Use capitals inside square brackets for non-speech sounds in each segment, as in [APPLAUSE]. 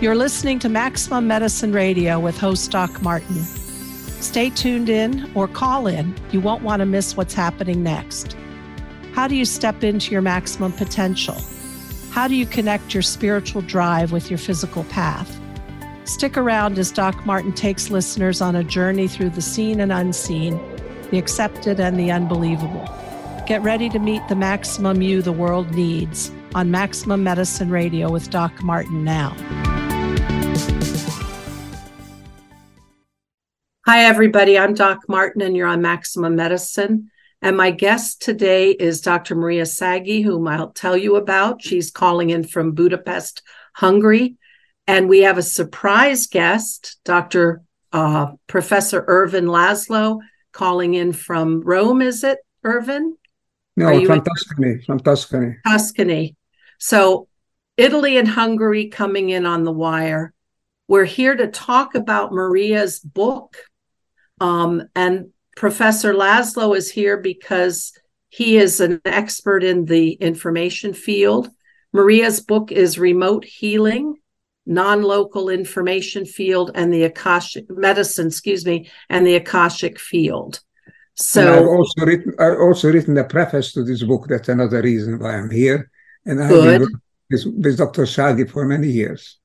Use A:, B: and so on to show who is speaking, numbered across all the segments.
A: You're listening to Maximum Medicine Radio with host Doc Martin. Stay tuned in or call in. You won't want to miss what's happening next. How do you step into your maximum potential? How do you connect your spiritual drive with your physical path? Stick around as Doc Martin takes listeners on a journey through the seen and unseen, the accepted and the unbelievable. Get ready to meet the maximum you the world needs on Maximum Medicine Radio with Doc Martin now. Hi, everybody. I'm Doc Martin, and you're on Maximum Medicine. And my guest today is Dr. Maria Sagi, whom I'll tell you about. She's calling in from Budapest, Hungary. And we have a surprise guest, Dr. Uh, Professor Ervin Laszlo, calling in from Rome. Is it, Ervin?
B: No, from Tuscany. From Tuscany.
A: Tuscany. So, Italy and Hungary coming in on the wire. We're here to talk about Maria's book. Um, and Professor Laszlo is here because he is an expert in the information field. Maria's book is Remote Healing non-local information field and the akashic medicine excuse me and the akashic field. So
B: and i've also written i've also written a preface to this book. That's another reason why i'm here. And i've been with, with dr Sagi for many years.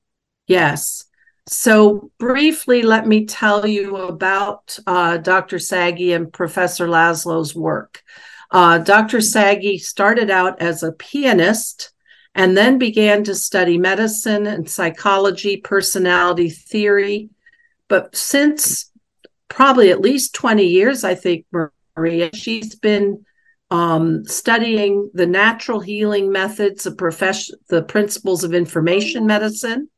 A: Yes so briefly let me tell you about uh, dr Sagi and professor laszlo's work uh, dr Sagi started out as a pianist and then began to study medicine and psychology, personality theory. But since probably at least 20 years, I think, Maria, she's been um, studying the natural healing methods, of profession, the principles of information medicine.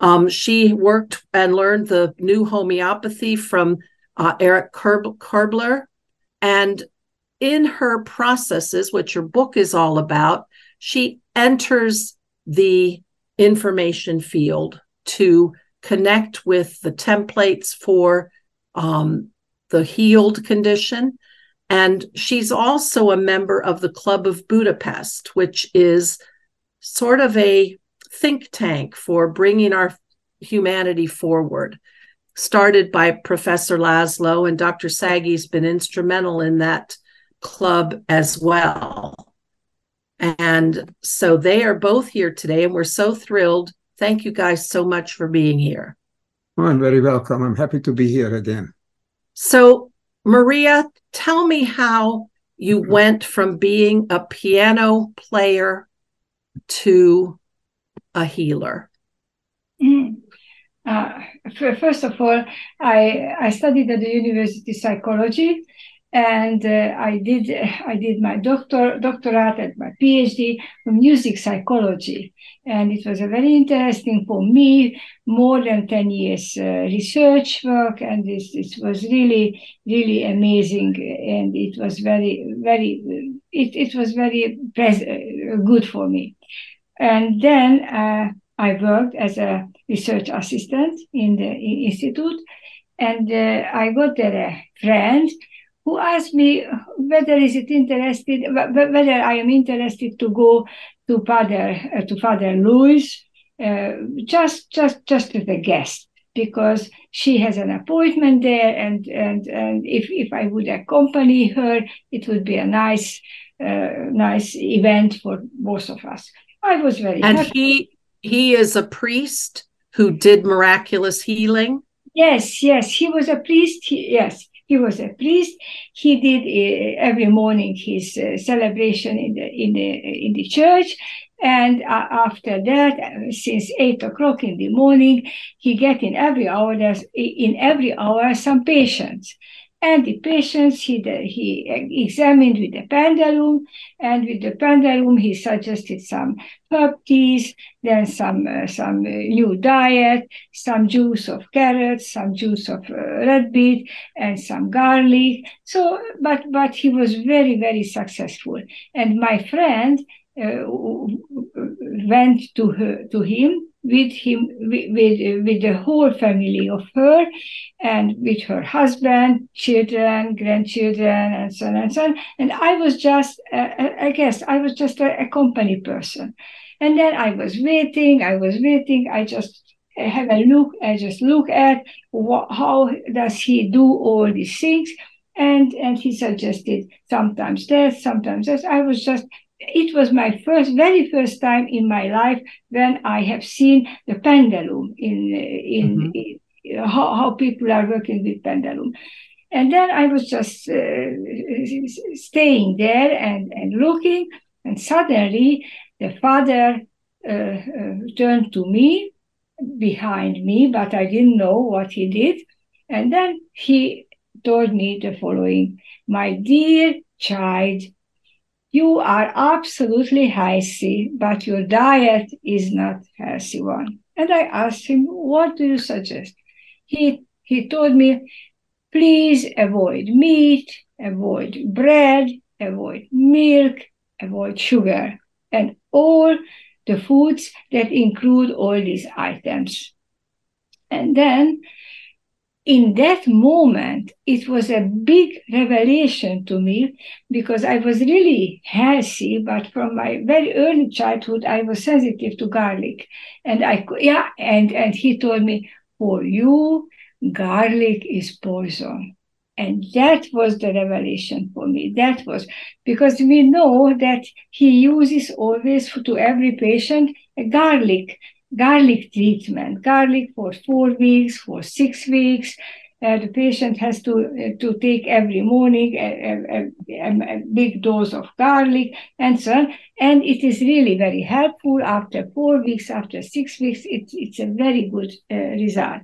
A: Um, she worked and learned the new homeopathy from uh, Erich Körbler. And in her processes, which your book is all about, she enters the information field to connect with the templates for um, the healed condition. And she's also a member of the Club of Budapest, which is sort of a think tank for bringing our humanity forward. Started by Professor Laszlo, and Dr. Sagi's been instrumental in that club as well. And so they are both here today, and we're so thrilled. Thank you guys so much for being here.
B: Oh, I'm very welcome. I'm happy to be here again.
A: So, Maria, tell me how you went from being a piano player to a healer.
C: Mm. Uh, first of all, I I studied at the university psychology, and uh, I did I did my doctor doctorate and my PhD in music psychology, and it was a very interesting for me. More than ten years uh, research work, and this this was really really amazing, and it was very very it it was very pres- uh, good for me. And then uh, I worked as a research assistant in the institute, and uh, I got a friend who asked me whether is it interested whether I am interested to go to Father uh, to Father Louis uh, just just just as a guest because she has an appointment there and and and if if I would accompany her it would be a nice uh, nice event for both of us. I was very
A: and
C: happy.
A: he he is a priest who did miraculous healing.
C: Yes, yes, he was a priest. He, yes, he was a priest. He did uh, every morning his uh, celebration in the in the in the church, and uh, after that, since eight o'clock in the morning, he get in every hour in every hour some patients. And the patients he, he examined with the pendulum, and with the pendulum he suggested some herb teas, then some uh, some uh, new diet, some juice of carrots, some juice of uh, red beet, and some garlic. So, but but he was very very successful. And my friend uh, went to her to him with him with, with, the whole family of her and with her husband children grandchildren and so on and so on and i was just uh, i guess i was just a, a company person and then i was waiting i was waiting i just have a look, I just look at what, how does he do all these things. And, and he suggested sometimes this, sometimes this. I was just, it was my first, very first time in my life when I have seen the pendulum in, in, mm-hmm. in how, how people are working with pendulum. And then I was just uh, staying there and, and looking, and suddenly the father uh, uh, turned to me behind me, but I didn't know what he did. And then he told me the following My dear child, you are absolutely healthy, but your diet is not healthy one. And I asked him, What do you suggest? He, he told me, Please avoid meat, avoid bread, avoid milk, avoid sugar, and all the foods that include all these items. And then in that moment, it was a big revelation to me because I was really healthy, but from my very early childhood, I was sensitive to garlic. And I, yeah, and, and he told me, for you, garlic is poison. And that was the revelation for me. That was because we know that he uses always to every patient a garlic, garlic treatment, garlic for four weeks, for six weeks. Uh, the patient has to uh, to take every morning a, a, a, a, big dose of garlic and so on. And it is really very helpful after four weeks, after six weeks. It's it's a very good uh, result.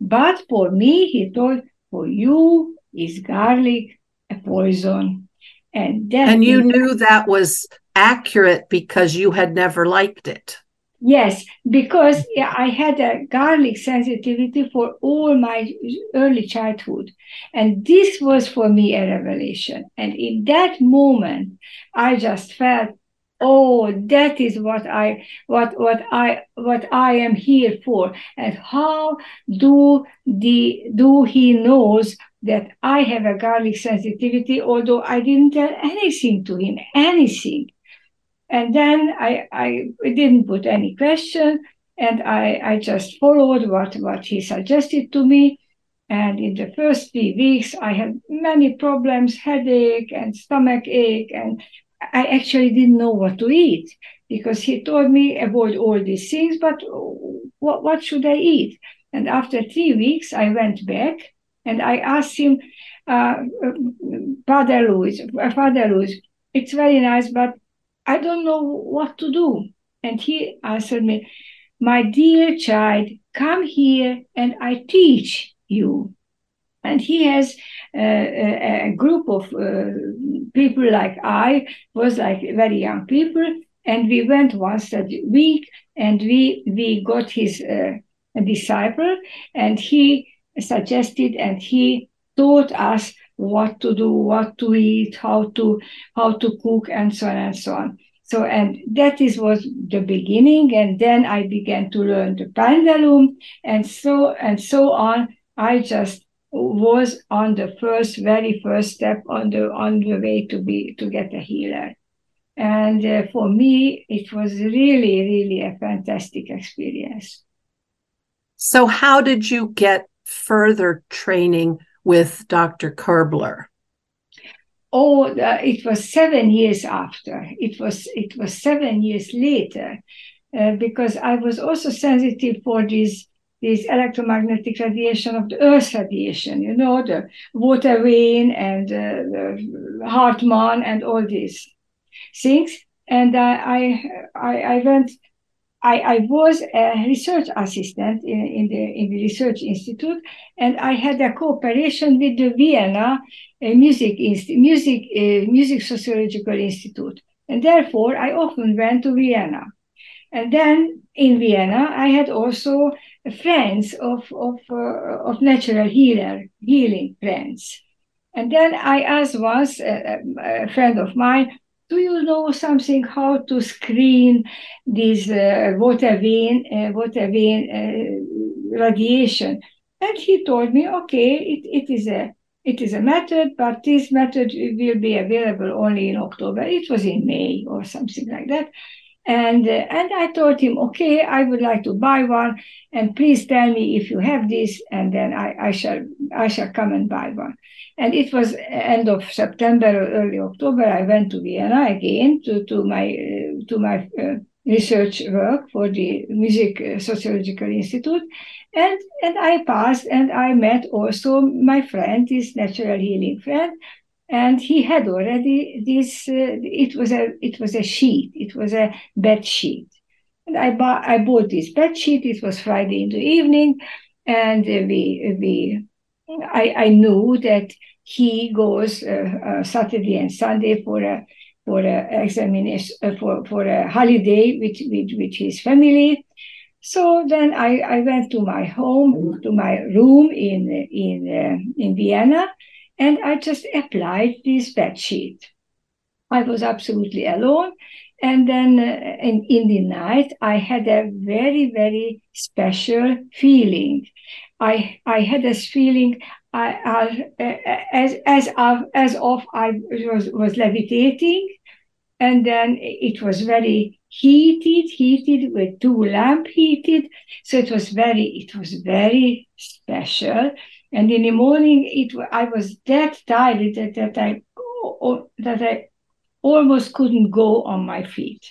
C: But for me, he told, for you is garlic a poison.
A: And, and you knew that was accurate because you had never liked it.
C: Yes, because I had a garlic sensitivity for all my early childhood. And this was for me a revelation. And in that moment, I just felt oh that is what i what what i what i am here for and how do the do he knows that i have a garlic sensitivity although i didn't tell anything to him anything and then i i didn't put any question and i i just followed what what he suggested to me and in the first three weeks i had many problems headache and stomach ache and I actually didn't know what to eat because he told me avoid all these things, but what, what should I eat? And after three weeks, I went back and I asked him, uh, Father Louis, Father Louis, it's very nice, but I don't know what to do. And he answered me, My dear child, come here and I teach you. And he has uh, a, a, group of uh, people like I was like very young people, and we went once a week, and we we got his uh, disciple, and he suggested and he taught us what to do, what to eat, how to how to cook, and so on and so on. So, and that is was the beginning, and then I began to learn the pendulum, and so and so on. I just was on the first, very first step on the on the way to be to get a healer. And uh, for me, it was really, really a fantastic experience.
A: So, how did you get further training with Dr. Körbler?
C: Oh, uh, it was seven years after. It was it was seven years later, uh, because I was also sensitive for these this electromagnetic radiation of the Earth radiation, you know, the water vein and uh, the Hartmann and all these things. And I, I, I went, I, I was a research assistant in, in, the, in the research institute, and I had a cooperation with the Vienna uh, Music, Inst- Music, uh, Music Sociological Institute. And therefore, I often went to Vienna. And then in Vienna, I had also friends of of uh, of natural healer healing friends. And then I asked once a, a, friend of mine, "Do you know something how to screen this uh, water vein uh, water vein uh, radiation?" And he told me, "Okay, it, it is a it is a method, but this method will be available only in October. It was in May or something like that." And, uh, and I told him, okay, I would like to buy one and please tell me if you have this and then I, I shall, I shall come and buy one. And it was end of September or early October. I went to Vienna again to, to my, uh, to my uh, research work for the Music uh, Sociological Institute. And, and I passed and I met also my friend, this natural healing friend, and he had already this uh, it was a it was a sheet. It was a bed sheet. And i bought i bought this bed sheet. It was friday in the evening. And we we i i knew that he goes uh, uh, saturday and sunday for a for a examination uh, for for a holiday with with with his family. So then I, I went to my home, to my room in in uh, in Vienna, and I just applied this bed sheet. I was absolutely alone. And then uh, in, in the night, I had a very, very special feeling. I, I had this feeling I, I, uh, as, as, of, as of I was, was levitating. And then it was very heated, heated with two lamp heated. So it was very, it was very special. And in the morning, it I was that tired that, that I that I almost couldn't go on my feet.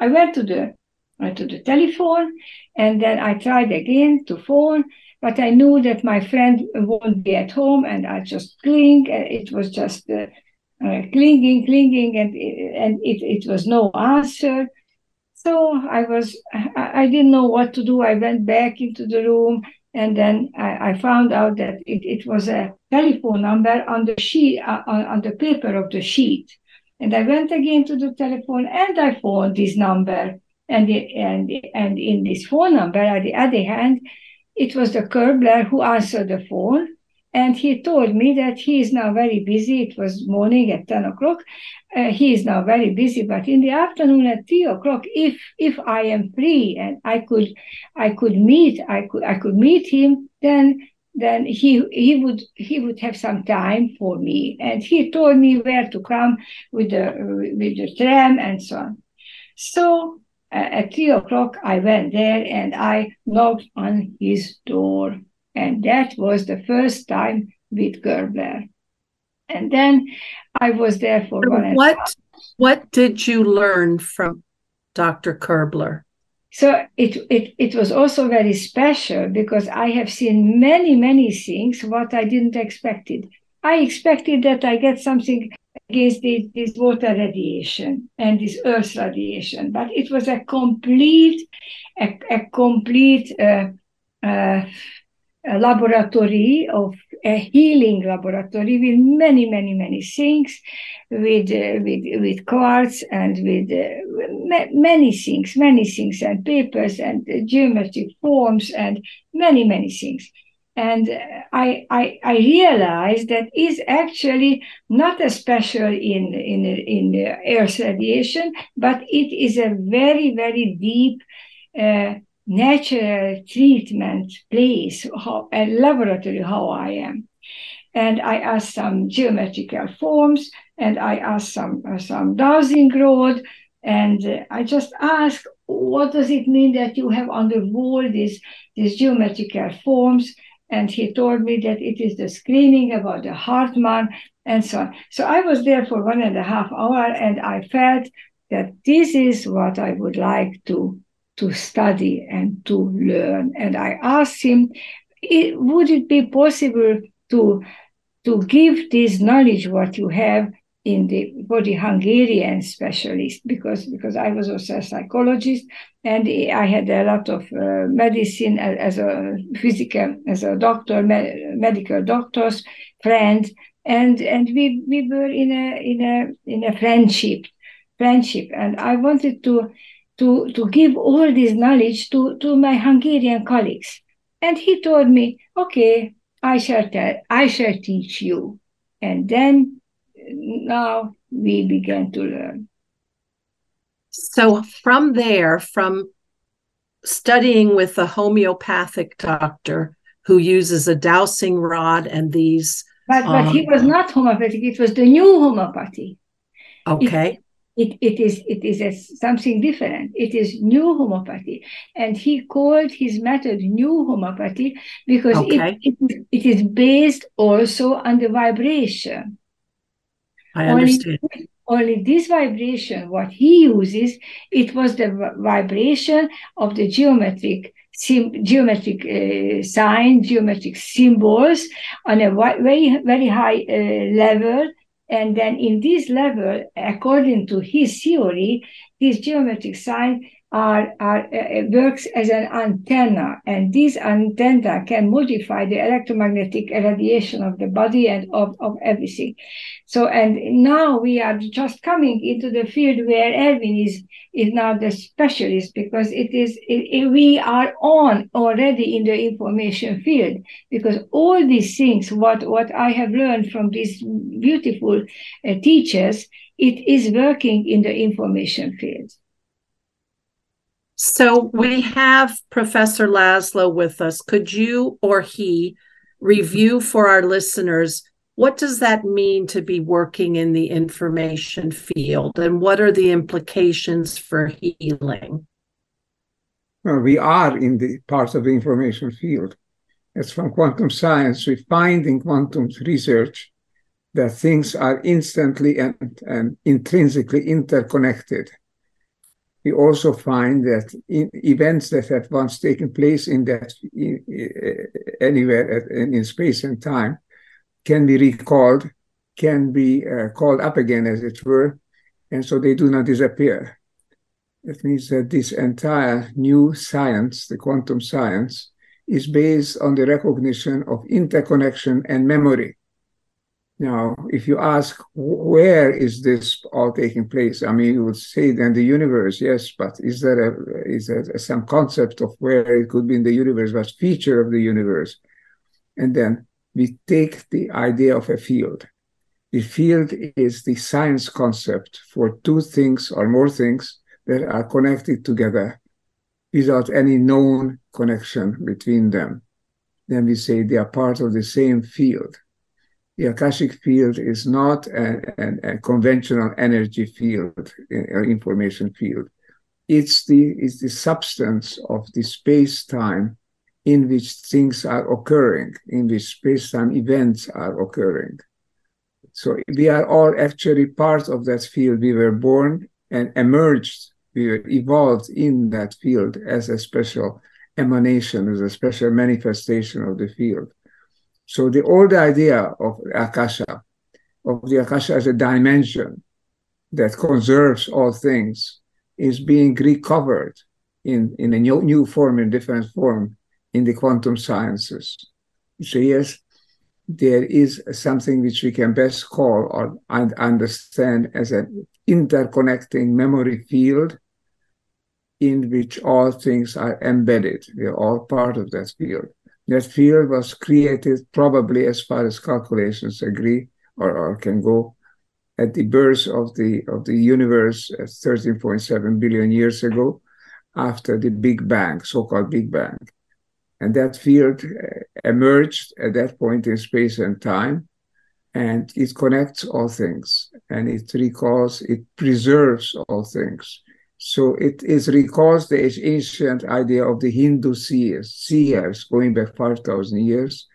C: I went to the went to the telephone, and then I tried again to phone, but I knew that my friend won't be at home, and I just cling. It was just uh, uh, clinging, clinging, and and it, it was no answer. So I was I, I didn't know what to do. I went back into the room and then I, I found out that it, it, was a telephone number on the sheet, uh, on, on the paper of the sheet. And I went again to the telephone and I phoned this number. And, the, and, and in this phone number, at the other hand, it was the Körbler who answered the phone. And he told me that he is now very busy. It was morning at 10 o'clock. Uh, he is now very busy, but in the afternoon at 3 o'clock, if if I am free and I could I could meet I could I could meet him, then then he he would he would have some time for me. And he told me where to come with the with the tram and so on. So uh, at three o'clock I went there and I knocked on his door and that was the first time with Körbler. And then I was there for one.
A: What What did you learn from Dr. Körbler?
C: So it, it it was also very special because I have seen many many things what I didn't expected. I expected that I get something against this, this water radiation and this earth radiation, but it was a complete a, a complete uh, uh, a laboratory of a healing laboratory with many many many things with uh, with with cards and with uh, many things many things and papers and uh, geometric forms and many many things. And I, I I realized that is actually not a special in in in the Earth radiation, but it is a very very deep uh, natural treatment place, how, a laboratory, how I am. And I asked some geometrical forms and I asked some, uh, some dowsing rod. And uh, I just asked, what does it mean that you have on the wall these, these geometrical forms? And he told me that it is the screening about the Hartmann and so on. So I was there for one and a half hour and I felt that this is what I would like to to study and to learn. And I asked him, would it be possible to, to give this knowledge what you have in the for the Hungarian specialist? Because because I was also a psychologist and I had a lot of uh, medicine as, as, a physical as a doctor me- medical doctors friends. And and we we were in a in a in a friendship friendship. And I wanted to to, to give all this knowledge to, to my Hungarian colleagues. And he told me, okay, I shall tell, I shall teach you. And then now we began to learn.
A: So from there, from studying with a homeopathic doctor who uses a dowsing rod and these
C: but, but um, he was not homeopathic, it was the new homeopathy.
A: Okay.
C: It, it is it is a, something different. It is new homeopathy, and he called his method new homeopathy because okay. it, it, it is based also on the vibration.
A: I understand.
C: Only, only this vibration, what he uses, it was the vibration of the geometric sim- geometric uh, signs, geometric symbols on a very very high uh, level and then in this level, according to his theory, these geometric signs are, are uh, works as an antenna, and these antenna can modify the electromagnetic radiation of the body and of, of everything. So, and now we are just coming into the field where Ervin is is now the specialist because it is it, it, we are on already in the information field because all these things what what i have learned from these beautiful uh, teachers it is working in the information field
A: so we have professor laszlo with us. Could you or he review for our listeners what does that mean to be working in the information field? And what are the implications for healing?
B: Well we are in the part of the information field. It's from quantum science we find in quantum research that things are instantly and, and intrinsically interconnected we also find that events that have once taken place in that in, anywhere in, in space and time can be recalled, can be uh, called up again, as it were, and so they do not disappear. It means that this entire new science, the quantum science, is based on the recognition of interconnection and memory. Now, if you ask where is this all taking place, I mean, you would say then the universe, yes, but is there a, is there some concept of where it could be in the universe, what feature of the universe? And then we take the idea of a field. The field is the science concept for two things or more things that are connected together without any known connection between them. Then we say they are part of the same field. The Akashic field is not a, a, a conventional energy field, or information field. It's the, it's the substance of the space time in which things are occurring, in which space-time events are occurring. So we are all actually part of that field. We were born and emerged, we were evolved in that field as a special emanation, as a special manifestation of the field. So the old idea of Akasha, of the Akasha as a dimension that conserves all things, is being recovered in, in a new, new form, in different form, in the quantum sciences. So yes, there is something which we can best call or understand as an interconnecting memory field in which all things are embedded. We are all part of that field. That field was created probably as far as calculations agree or, or can go at the birth of the of the universe 13.7 billion years ago after the Big Bang, so-called Big Bang. And that field uh, emerged at that point in space and time, and it connects all things, and it recalls, it preserves all things. So it is recalls the ancient idea of the Hindu seers, seers going back 5,000 years,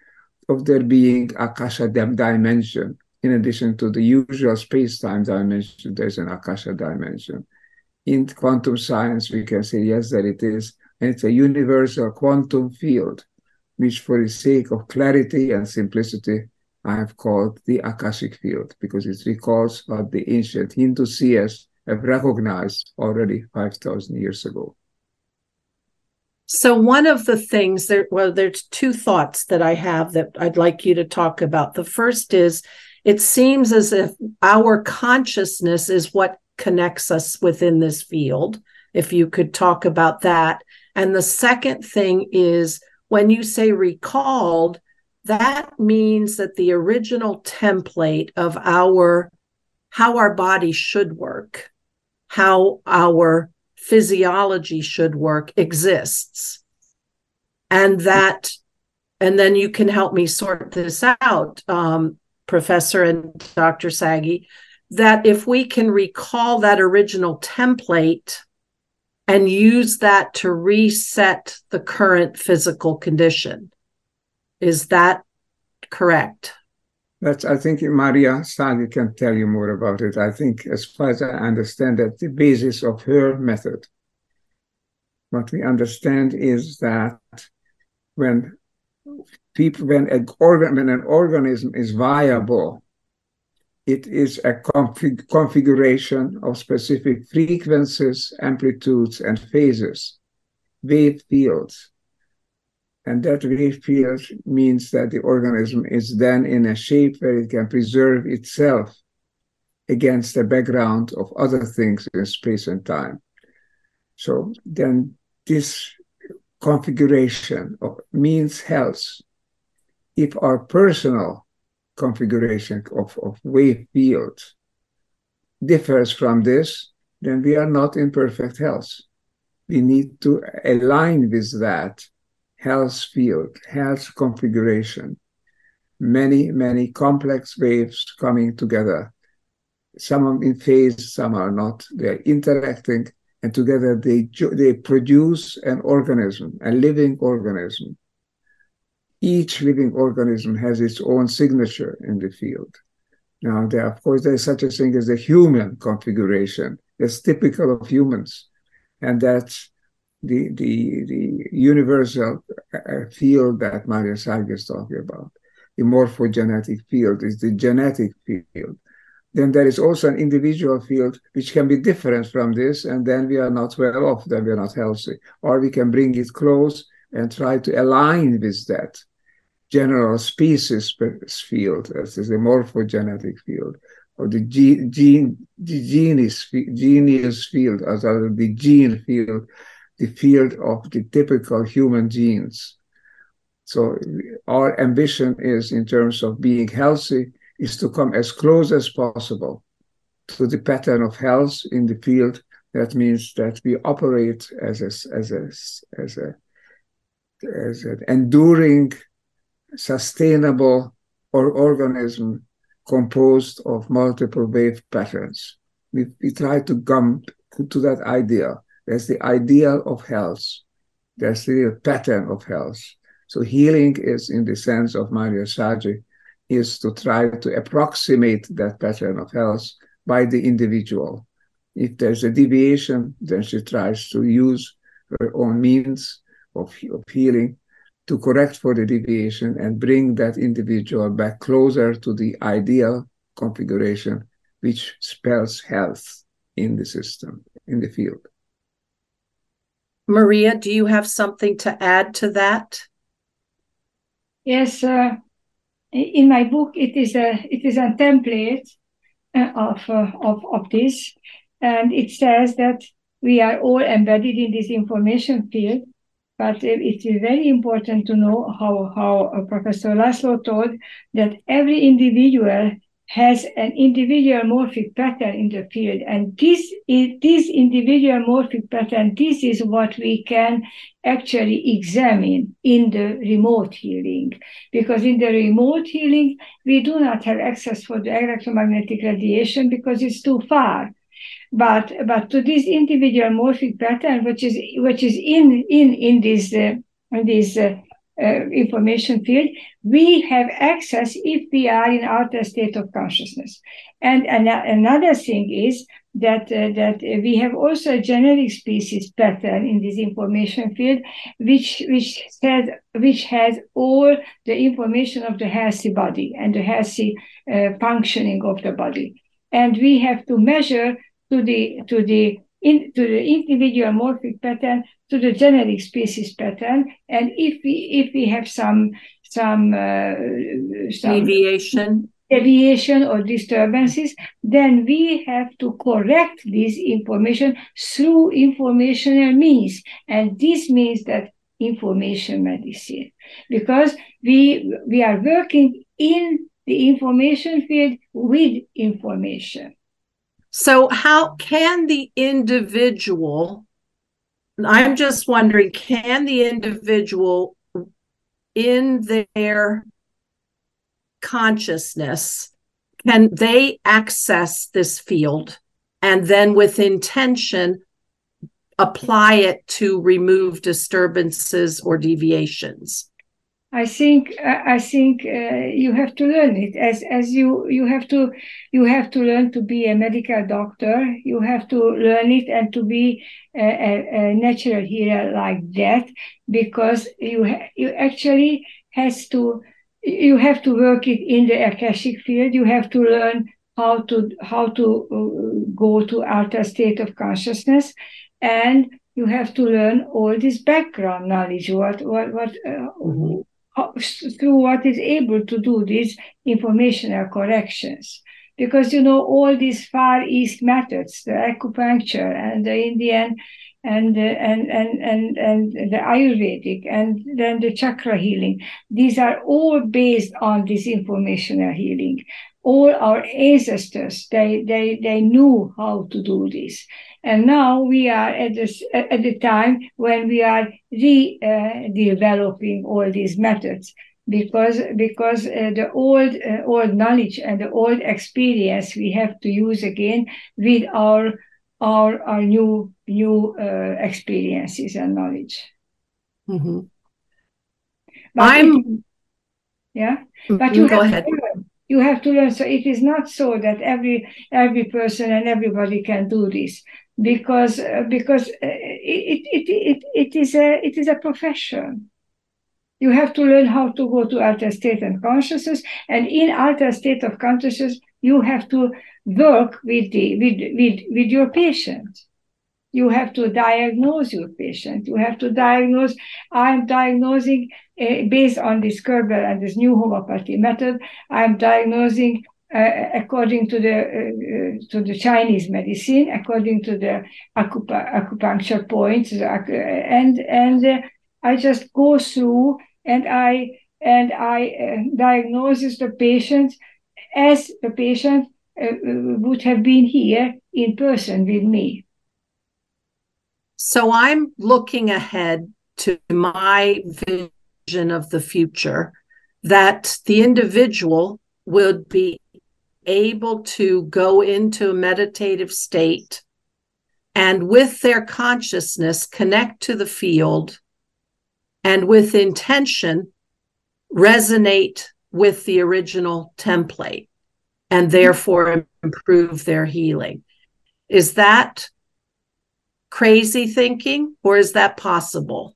B: of there being Akasha dimension. In addition to the usual space-time dimension, there's an Akasha dimension. In quantum science, we can say, yes, that it is and it's a universal quantum field, which for the sake of clarity and simplicity, I have called the Akashic field because it recalls what the ancient Hindu seers have recognized already 5,000 years ago.
A: So, one of the things there, well, there's two thoughts that I have that I'd like you to talk about. The first is it seems as if our consciousness is what connects us within this field. If you could talk about that. And the second thing is when you say recalled, that means that the original template of our how our body should work, how our physiology should work exists. And that, and then you can help me sort this out, um, Professor and Dr. Sagi. that if we can recall that original template and use that to reset the current physical condition. Is that correct?
B: That's, I think Maria Sagi can tell you more about it. I think, as far as I understand, that the basis of her method. What we understand is that when people, when an when an organism is viable, it is a config configuration of specific frequencies, amplitudes, and phases, wave fields. And that wave field means that the organism is then in a shape where it can preserve itself against the background of other things in space and time. So then this configuration of means health. If our personal configuration of, of wave field differs from this, then we are not in perfect health. We need to align with that health field, health configuration. Many, many complex waves coming together. Some are in phase, some are not. They're interacting, and together they, they produce an organism, a living organism each living organism has its own signature in the field. Now, there, of course, there's such a thing as the human configuration that's typical of humans, and that's the the the universal uh, field that Maria Sagi is talking about. The morphogenetic field is the genetic field. Then there is also an individual field which can be different from this, and then we are not well off, then we are not healthy. Or we can bring it close and try to align with that general species field, as is the morphogenetic field, or the gene, gene the genus, genius field, as the gene field, the field of the typical human genes. So our ambition is, in terms of being healthy, is to come as close as possible to the pattern of health in the field. That means that we operate as a, as a, as a, as an enduring sustainable or organism composed of multiple wave patterns. We, we try to come to that idea. That's the ideal of health. There's the pattern of health. So healing is, in the sense of Maria Sagi, is to try to approximate that pattern of health by the individual. If there's a deviation, then she tries to use her own means of, of healing to correct for the deviation and bring that individual back closer to the ideal configuration, which spells health in the system, in the field.
A: Maria, do you have something to add to that?
C: Yes, uh, in my book, it is a it is a template uh, of uh, of of this, and it says that we are all embedded in this information field, but it is very important to know how, how uh, Professor Laszlo told that every individual has an individual morphic pattern in the field. And this is this individual morphic pattern, this is what we can actually examine in the remote healing. Because in the remote healing, we do not have access for the electromagnetic radiation because it's too far but but to this individual morphic pattern, which is which is in in in this uh, in this uh, uh, information field, we have access if we are in outer state of consciousness. And, and another thing is that uh, that we have also a genetic species pattern in this information field, which which has which has all the information of the healthy body and the healthy uh, functioning of the body. And we have to measure to the to the in, to the individual morphic pattern to the generic species pattern. And if we if we have some some, uh,
A: some deviation.
C: Deviation or disturbances then we have to correct this information through informational means. And this means that information medicine. Because we we are working in the information field with information
A: so, how can the individual, I'm just wondering, can the individual in their consciousness can they access this field and then with intention apply it to remove disturbances or deviations?
C: I think I think uh, you have to learn it as as you you have to you have to learn to be a medical doctor. You have to learn it and to be a, a, a natural healer like that because you ha- you actually has to you have to work it in the akashic field. You have to learn how to how to uh, go to alter state of consciousness, and you have to learn all this background knowledge. What what what. Uh, mm-hmm through what is able to do these informational corrections. Because, you know, all these Far East methods, the acupuncture and the Indian and, uh, and, and, and, and the Ayurvedic and then the chakra healing, these are all based on this informational healing all our ancestors they they they knew how to do this and now we are at this at the time when we are re uh, developing all these methods because because uh, the old uh, old knowledge and the old experience we have to use again with our our our new new uh, experiences and knowledge.
A: Mm-hmm. i'm
C: it, yeah? But you
A: go ahead.
C: you have to learn. So it is not so that every every person and everybody can do this because uh, because uh, it, it, it, it is a it is a profession you have to learn how to go to alter state and consciousness and in alter state of consciousness you have to work with the with with, with your patient you have to diagnose your patient. You have to diagnose. I'm diagnosing uh, based on this Kerber and this new homeopathy method. I'm diagnosing uh, according to the uh, to the Chinese medicine, according to the acup- acupuncture points, and and uh, I just go through and I and I uh, diagnose the patient as the patient uh, would have been here in person with me.
A: So I'm looking ahead to my vision of the future that the individual would be able to go into a meditative state and with their consciousness connect to the field and with intention resonate with the original template and therefore improve their healing. Is that crazy thinking, or is that possible?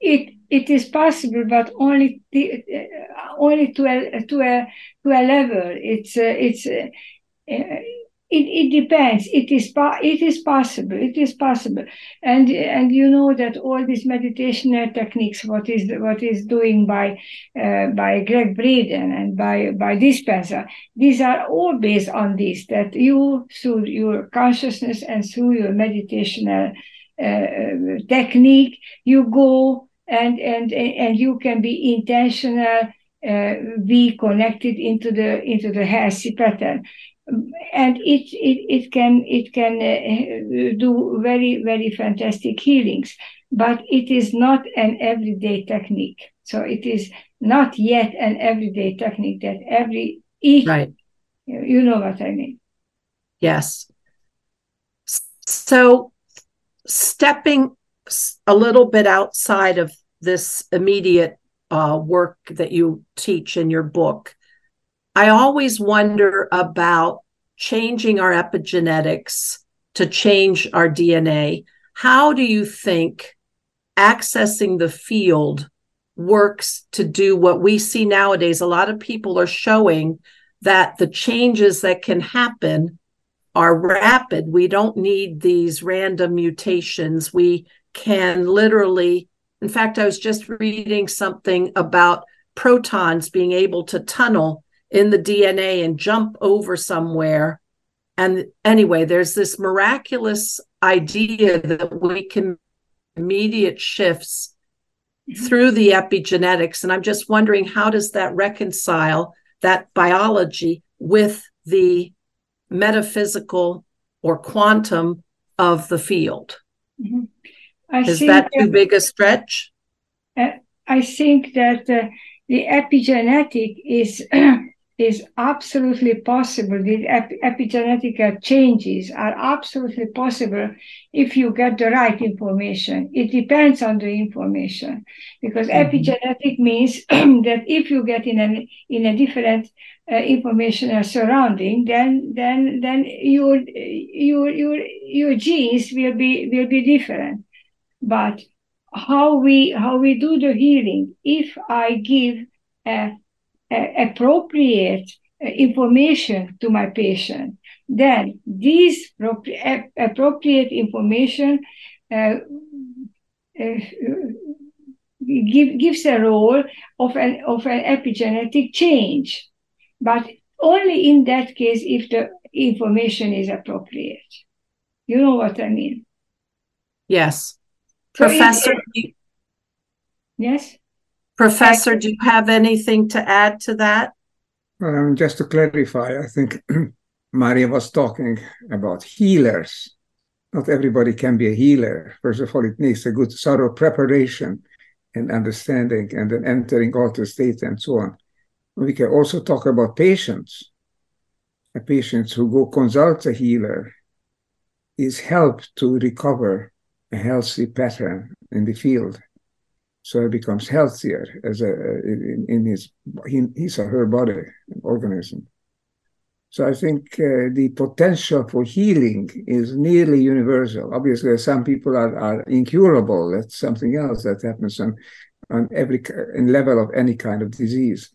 C: It it is possible, but only the, uh, only to a to a to a level. It's uh, it's uh, it, it depends. It is it is possible. It is possible, and and you know that all these meditation techniques, what is what is doing by uh, by Gregg Braden and by by Dispenza, these are all based on this. That you through your consciousness and through your meditational uh, technique, you go and and and you can be intentional. Uh, be connected into the into the healthy pattern. And it, it, it can it can uh, do very very fantastic healings but it is not an everyday technique. So it is not yet an everyday technique that every each
A: right.
C: You know what i mean?
A: Yes. So stepping a little bit outside of this immediate uh, work that you teach in your book I always wonder about changing our epigenetics to change our DNA. How do you think accessing the field works to do what we see nowadays? A lot of people are showing that the changes that can happen are rapid. We don't need these random mutations. We can literally, in fact, I was just reading something about protons being able to tunnel in the DNA and jump over somewhere. And anyway, there's this miraculous idea that we can immediate shifts through the epigenetics. And I'm just wondering how does that reconcile that biology with the metaphysical or quantum of the field? Mm-hmm. Is that too big a stretch?
C: Uh, I think that uh, the epigenetic is [CLEARS THROAT] is absolutely possible. The ep- epigenetic changes are absolutely possible if you get the right information. It depends on the information because mm-hmm. epigenetic means [CLEARS THROAT] that if you get in a in a different uh, informational surrounding, then then then your your your your genes will be will be different. But how we how we do the healing? If I give a appropriate uh, information to my patient, then this appropriate information uh, uh, give, gives a role of an, of an epigenetic change, but only in that case if the information is appropriate. You know what I mean?
A: Yes. So Professor. It,
C: yes?
A: Professor, do you have anything to add to that?
B: Um, just to clarify, I think [CLEARS THROAT] Maria was talking about healers. Not everybody can be a healer. First of all, it needs a good thorough preparation and understanding and then entering altered state and so on. We can also talk about patients. A patient who go consult a healer is helped to recover a healthy pattern in the field so he becomes healthier as a in, in his in his or her body organism. So I think uh, the potential for healing is nearly universal. Obviously, some people are, are incurable. That's something else that happens on on every in level of any kind of disease.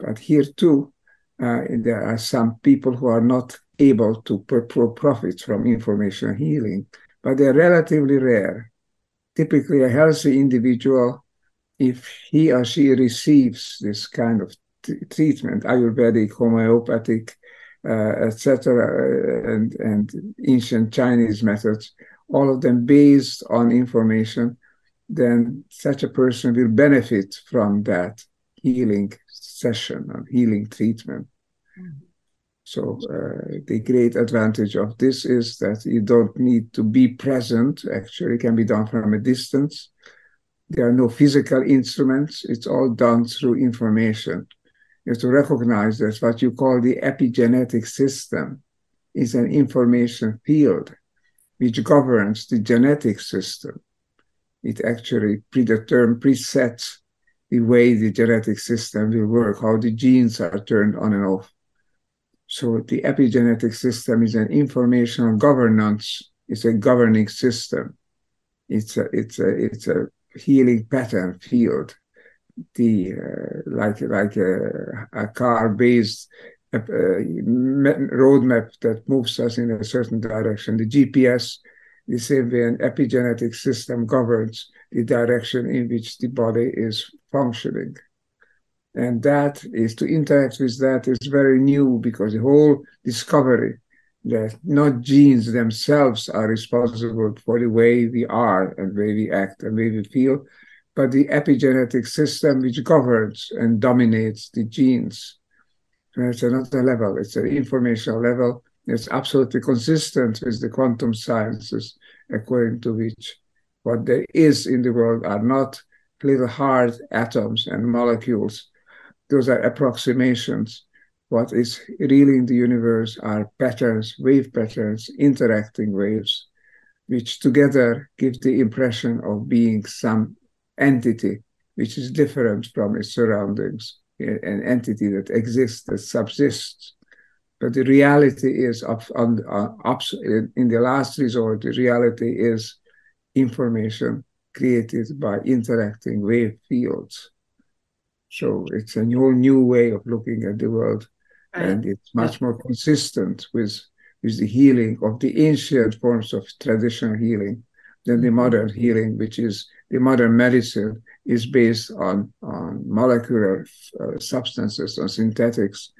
B: But here too, uh, there are some people who are not able to profit from information healing, but they're relatively rare typically a healthy individual, if he or she receives this kind of t- treatment, Ayurvedic, homeopathic, uh, etc., and, and ancient Chinese methods, all of them based on information, then such a person will benefit from that healing session or healing treatment. Mm-hmm. So uh, the great advantage of this is that you don't need to be present. Actually, it can be done from a distance. There are no physical instruments. It's all done through information. You have to recognize that what you call the epigenetic system is an information field which governs the genetic system. It actually predetermines, presets the way the genetic system will work, how the genes are turned on and off. So the epigenetic system is an informational governance. It's a governing system. It's a it's a it's a healing pattern field. The uh, like like a, a car based uh, roadmap that moves us in a certain direction. The GPS, the same way an epigenetic system governs the direction in which the body is functioning and that is to interact with that is very new because the whole discovery that not genes themselves are responsible for the way we are and way we act and way we feel but the epigenetic system which governs and dominates the genes. It's another level. It's an informational level. It's absolutely consistent with the quantum sciences according to which what there is in the world are not little hard atoms and molecules those are approximations. What is really in the universe are patterns, wave patterns, interacting waves, which together give the impression of being some entity which is different from its surroundings, an entity that exists, that subsists. But the reality is, up, on, uh, up, in the last resort, the reality is information created by interacting wave fields. So it's a whole new way of looking at the world, and it's much more consistent with with the healing of the ancient forms of traditional healing than the mm-hmm. modern healing, which is the modern medicine is based on on molecular uh, substances, on synthetics,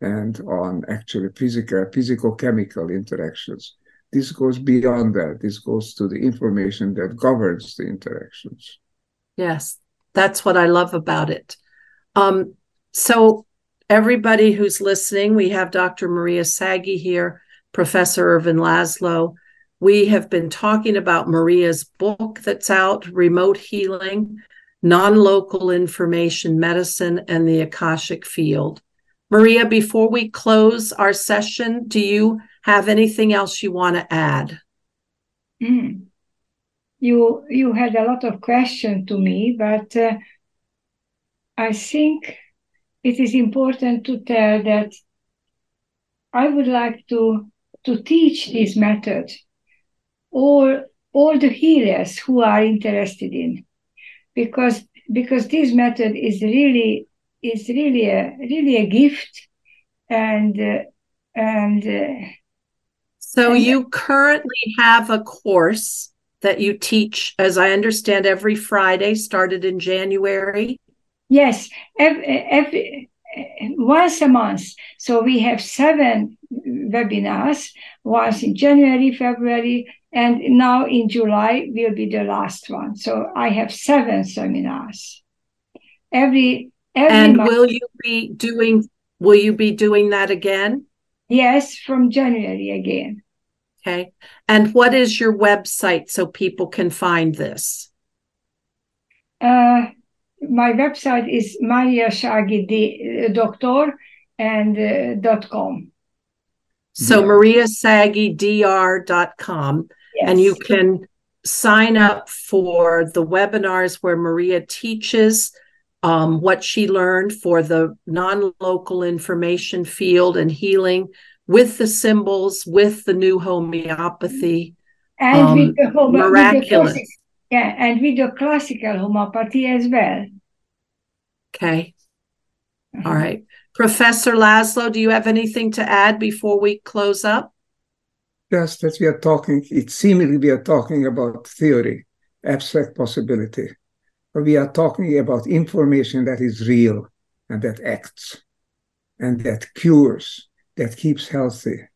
B: and on actually physical physical chemical interactions. This goes beyond that. This goes to the information that governs the interactions.
A: Yes, that's what I love about it. Um, so, everybody who's listening, we have Dr. Maria Sagi here, Professor Ervin Laszlo. We have been talking about Maria's book that's out, Remote Healing, Non Local Information Medicine, and the Akashic Field. Maria, before we close our session, do you have anything else you want to add?
C: Mm. You you had a lot of questions to me, but uh, I think it is important to tell that I would like to to teach this method all all the healers who are interested in because because this method is really is really a really a gift and uh, and uh,
A: so and you currently have a course that you teach as i understand every friday started in january
C: yes every, every once a month so we have seven webinars once in january february and now in july will be the last one so i have seven seminars every
A: Every and month. will you be doing will you be doing that again?
C: Yes, from January again.
A: Okay. And what is your website so people can find this?
C: Uh, my website is Maria Sagi uh, Doctor and dot com.
A: So dot com, yes. and you can sign up for the webinars where Maria teaches um, what she learned for the non local information field and healing with the symbols, with the new homeopathy.
C: And um, with the homo- miraculous. With the yeah, and with the classical homeopathy as well.
A: Okay. Uh-huh. All right. Professor Laszlo, do you have anything to add before we close up?
B: Yes, that we are talking, it seemingly we are talking about theory, abstract possibility But we are talking about information that is real and that acts and that cures, that keeps healthy.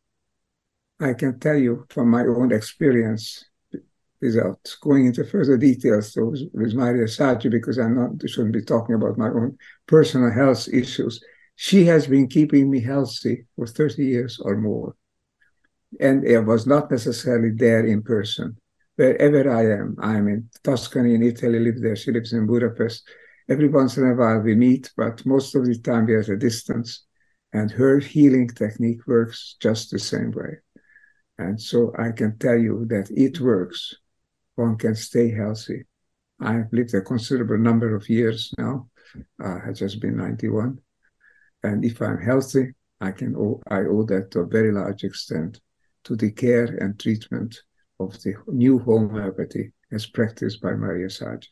B: I can tell you from my own experience, without going into further details with, with Maria Sagi, because I'm not shouldn't be talking about my own personal health issues. She has been keeping me healthy for 30 years or more. And I was not necessarily there in person wherever I am. I'm in Tuscany in Italy, live there. She lives in Budapest. Every once in a while we meet, but most of the time we are at a distance. And her healing technique works just the same way. And so I can tell you that it works. One can stay healthy. I've lived a considerable number of years now. Uh, I've just been 91. And if I'm healthy, I can owe, I owe that to a very large extent to the care and treatment of the new homeopathy as practiced by Maria Sagi.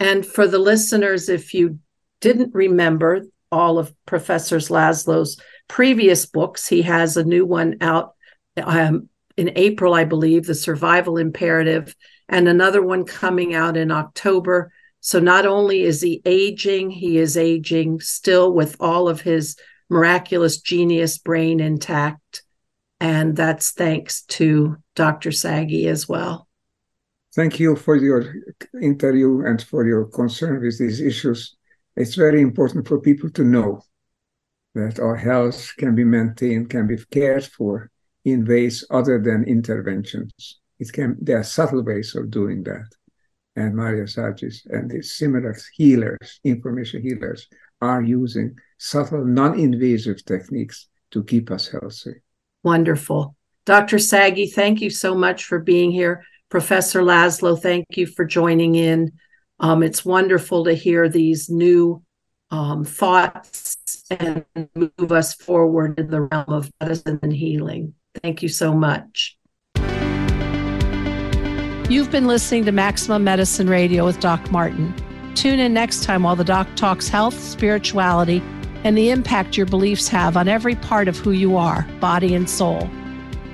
A: And for the listeners, if you didn't remember all of Professor Laszlo's previous books, he has a new one out um, in April, I believe, The Survival Imperative, and another one coming out in October. So not only is he aging, he is aging still with all of his miraculous genius brain intact. And that's thanks to Dr. Sagi as well.
B: Thank you for your interview and for your concern with these issues. It's very important for people to know that our health can be maintained, can be cared for in ways other than interventions. It can there are subtle ways of doing that. And Maria Sagi's and the similar healers, information healers, are using subtle, non-invasive techniques to keep us healthy.
A: Wonderful. Dr. Sagi, thank you so much for being here. Professor Laszlo, thank you for joining in. Um, it's wonderful to hear these new um, thoughts and move us forward in the realm of medicine and healing. Thank you so much. You've been listening to Maximum Medicine Radio with Doc Martin. Tune in next time while the doc talks health, spirituality, and the impact your beliefs have on every part of who you are, body and soul.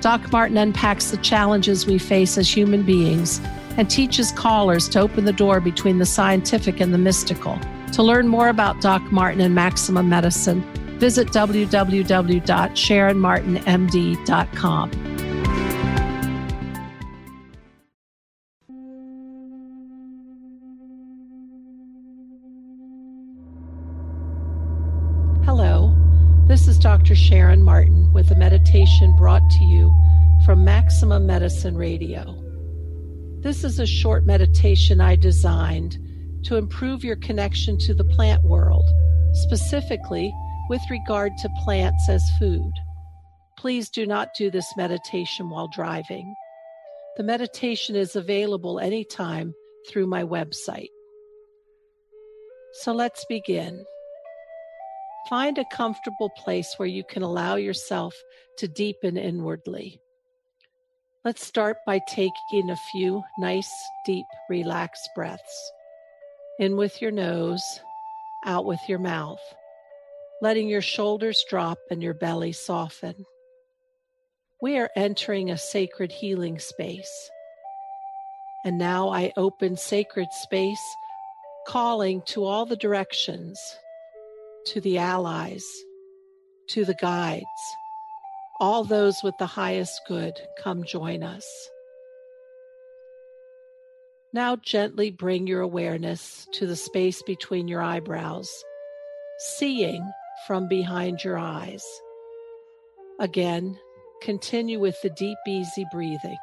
A: Doc Martin unpacks the challenges we face as human beings and teaches callers to open the door between the scientific and the mystical. To learn more about Doc Martin and Maximum Medicine, visit www.sharonmartinmd.com. Dr. Sharon Martin with a meditation brought to you from Maximum Medicine Radio. This is a short meditation I designed to improve your connection to the plant world, specifically with regard to plants as food. Please do not do this meditation while driving. The meditation is available anytime through my website. So let's begin. Find a comfortable place where you can allow yourself to deepen inwardly. Let's start by taking a few nice, deep, relaxed breaths. In with your nose, out with your mouth, letting your shoulders drop and your belly soften. We are entering a sacred healing space. And now I open sacred space calling to all the directions, to the allies, to the guides, all those with the highest good, come join us. Now gently bring your awareness to the space between your eyebrows, seeing from behind your eyes. Again, continue with the deep, easy breathing.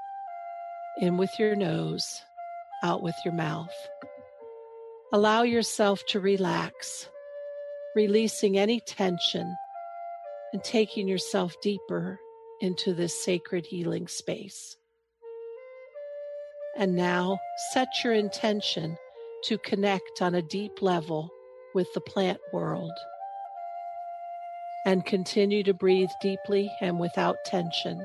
A: In with your nose, out with your mouth. Allow yourself to relax, releasing any tension and taking yourself deeper into this sacred healing space. And now set your intention to connect on a deep level with the plant world. And continue to breathe deeply and without tension.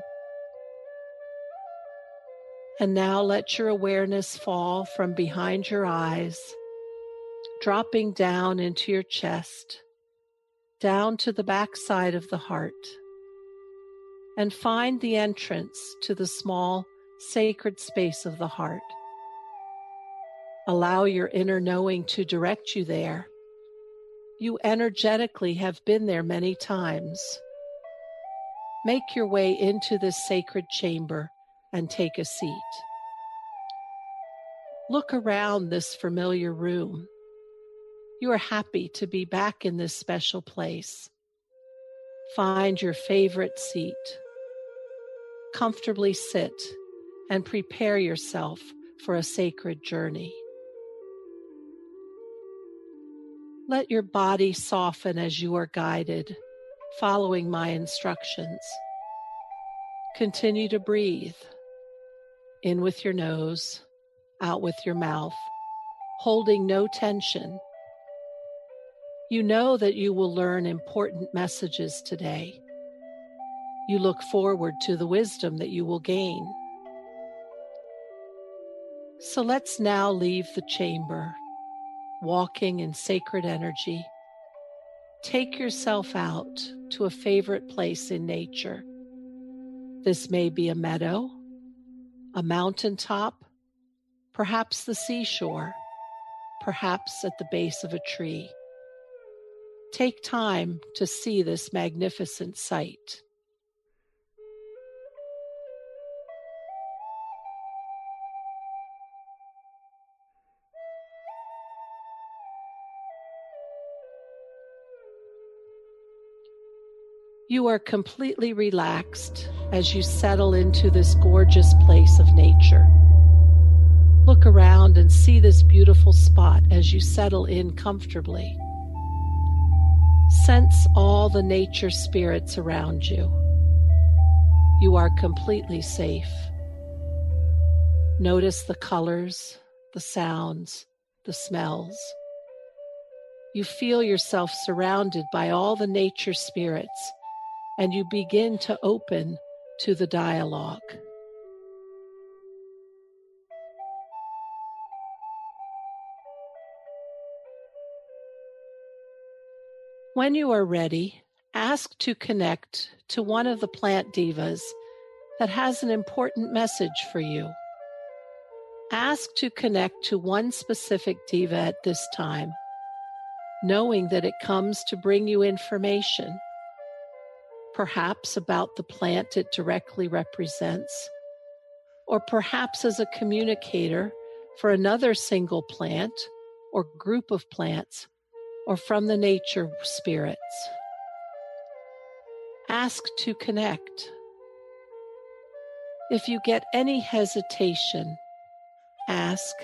A: And now let your awareness fall from behind your eyes dropping down into your chest, down to the backside of the heart, and find the entrance to the small sacred space of the heart. Allow your inner knowing to direct you there. You energetically have been there many times. Make your way into this sacred chamber and take a seat. Look around this familiar room. You are happy to be back in this special place. Find your favorite seat. Comfortably sit and prepare yourself for a sacred journey. Let your body soften as you are guided, following my instructions. Continue to breathe. In with your nose, out with your mouth, holding no tension you know that you will learn important messages today. You look forward to the wisdom that you will gain. So let's now leave the chamber, walking in sacred energy. Take yourself out to a favorite place in nature. This may be a meadow, a mountaintop, perhaps the seashore, perhaps at the base of a tree. Take time to see this magnificent sight. You are completely relaxed as you settle into this gorgeous place of nature. Look around and see this beautiful spot as you settle in comfortably. Sense all the nature spirits around you. You are completely safe. Notice the colors, the sounds, the smells. You feel yourself surrounded by all the nature spirits, and you begin to open to the dialogue. When you are ready, ask to connect to one of the plant divas that has an important message for you. Ask to connect to one specific diva at this time, knowing that it comes to bring you information, perhaps about the plant it directly represents, or perhaps as a communicator for another single plant or group of plants or from the nature spirits. Ask to connect. If you get any hesitation, ask,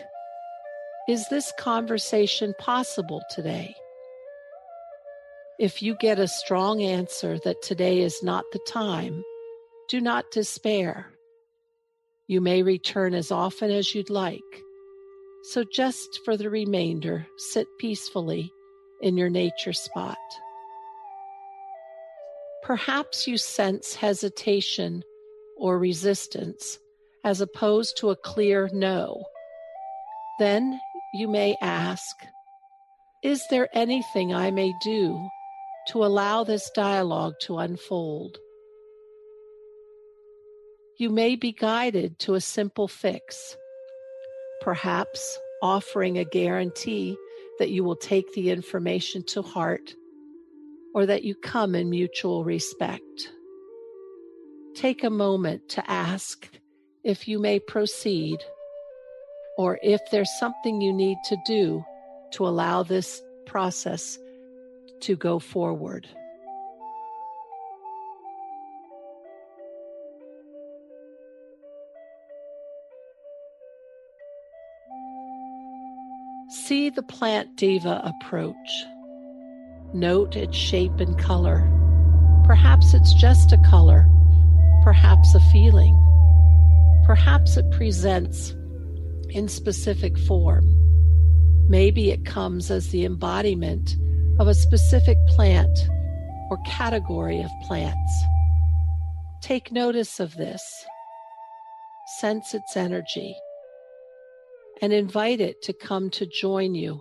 A: Is this conversation possible today? If you get a strong answer that today is not the time, do not despair. You may return as often as you'd like. So, just for the remainder, sit peacefully in your nature spot. Perhaps you sense hesitation or resistance as opposed to a clear no. Then you may ask, Is there anything I may do to allow this dialogue to unfold? You may be guided to a simple fix, perhaps offering a guarantee that you will take the information to heart or that you come in mutual respect. Take a moment to ask if you may proceed or if there's something you need to do to allow this process to go forward. See the plant diva approach. Note its shape and color. Perhaps it's just a color, perhaps a feeling. Perhaps it presents in specific form. Maybe it comes as the embodiment of a specific plant or category of plants. Take notice of this, sense its energy, and invite it to come to join you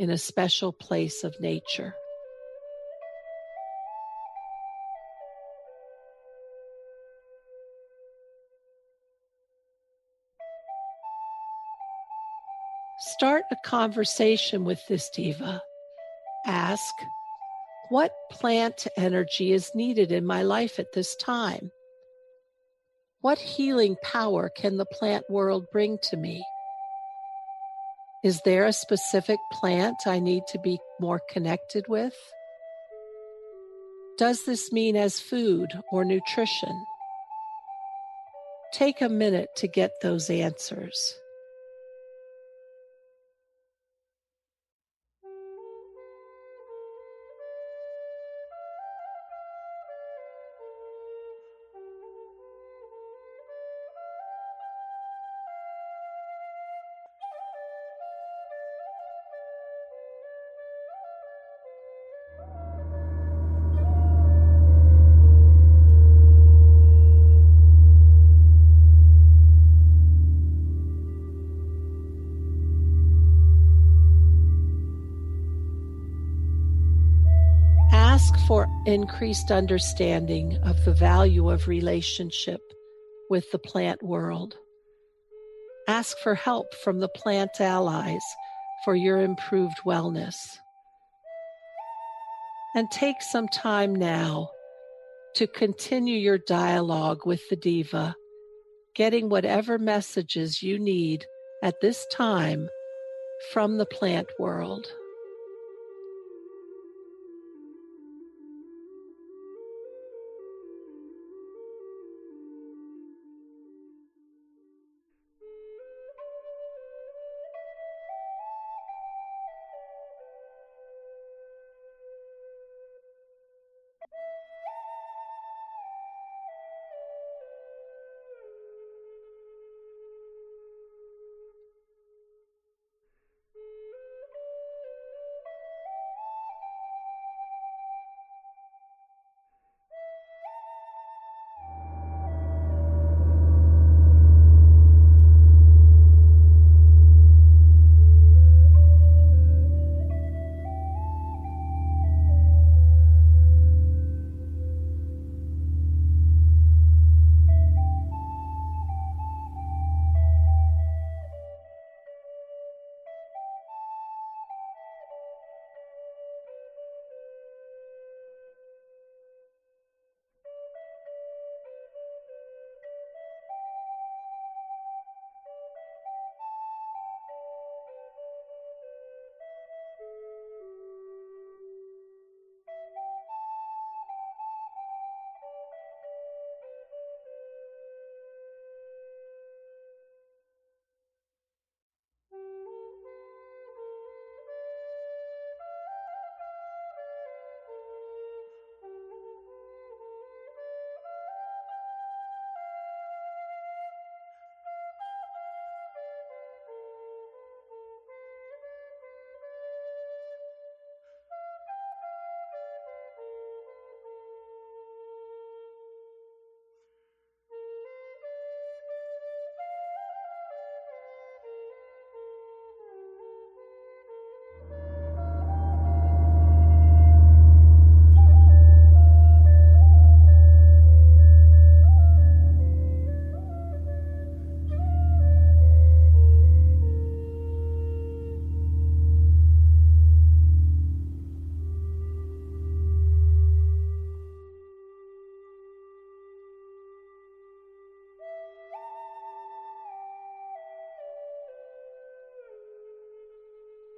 A: in a special place of nature. Start a conversation with this diva. Ask, what plant energy is needed in my life at this time? What healing power can the plant world bring to me? Is there a specific plant I need to be more connected with? Does this mean as food or nutrition? Take a minute to get those answers. Increased understanding of the value of relationship with the plant world. Ask for help from the plant allies for your improved wellness. And take some time now to continue your dialogue with the diva, getting whatever messages you need at this time from the plant world.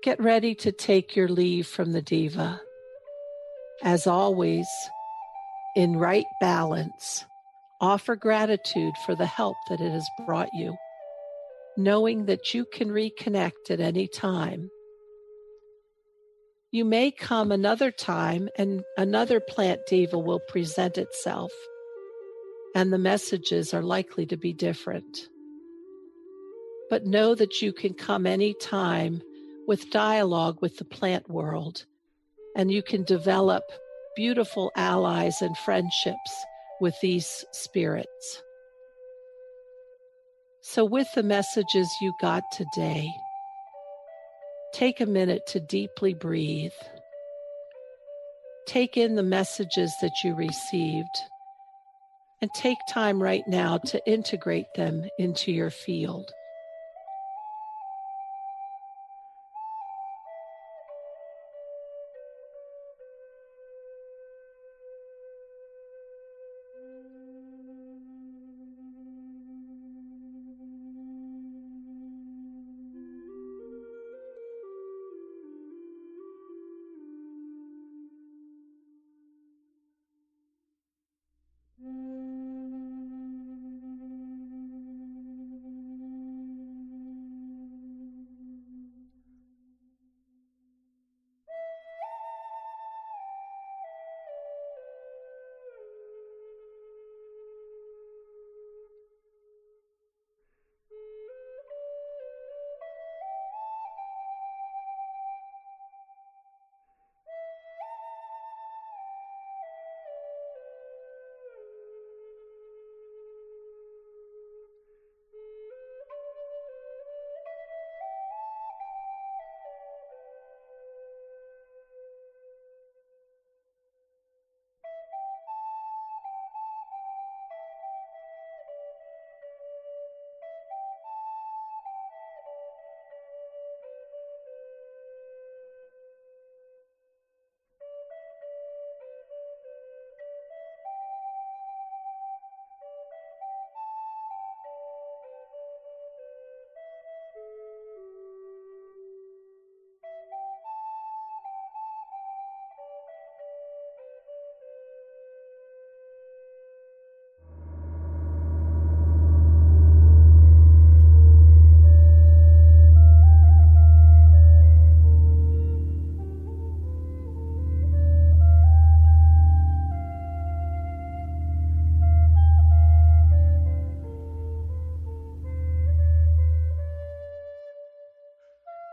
A: Get ready to take your leave from the diva. As always, in right balance, offer gratitude for the help that it has brought you, knowing that you can reconnect at any time. You may come another time and another plant diva will present itself, and the messages are likely to be different. But know that you can come any time with dialogue with the plant world, and you can develop beautiful allies and friendships with these spirits. So, with the messages you got today, take a minute to deeply breathe. Take in the messages that you received and take time right now to integrate them into your field.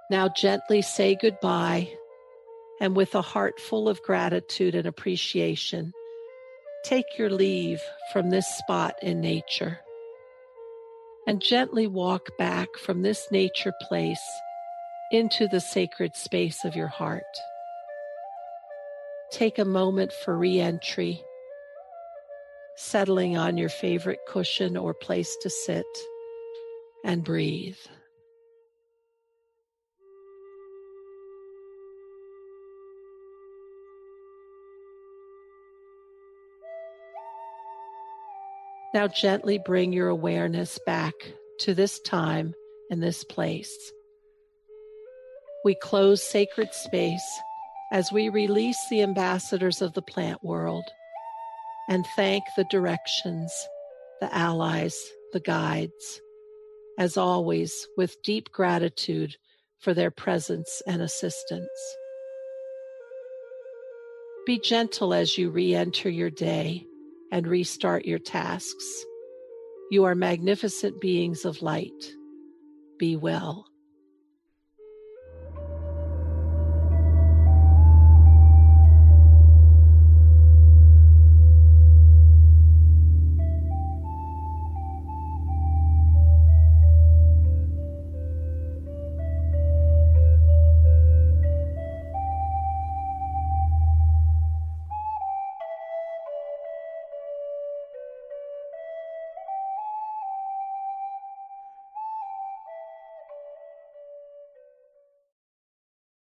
A: Now gently say goodbye and with a heart full of gratitude and appreciation, take your leave from this spot in nature and gently walk back from this nature place into the sacred space of your heart. Take a moment for re entry, settling on your favorite cushion or place to sit and breathe. Now gently bring your awareness back to this time and this place. We close sacred space as we release the ambassadors of the plant world and thank the directions, the allies, the guides, as always, with deep gratitude for their presence and assistance. Be gentle as you re enter your day and restart your tasks. You are magnificent beings of light. Be well.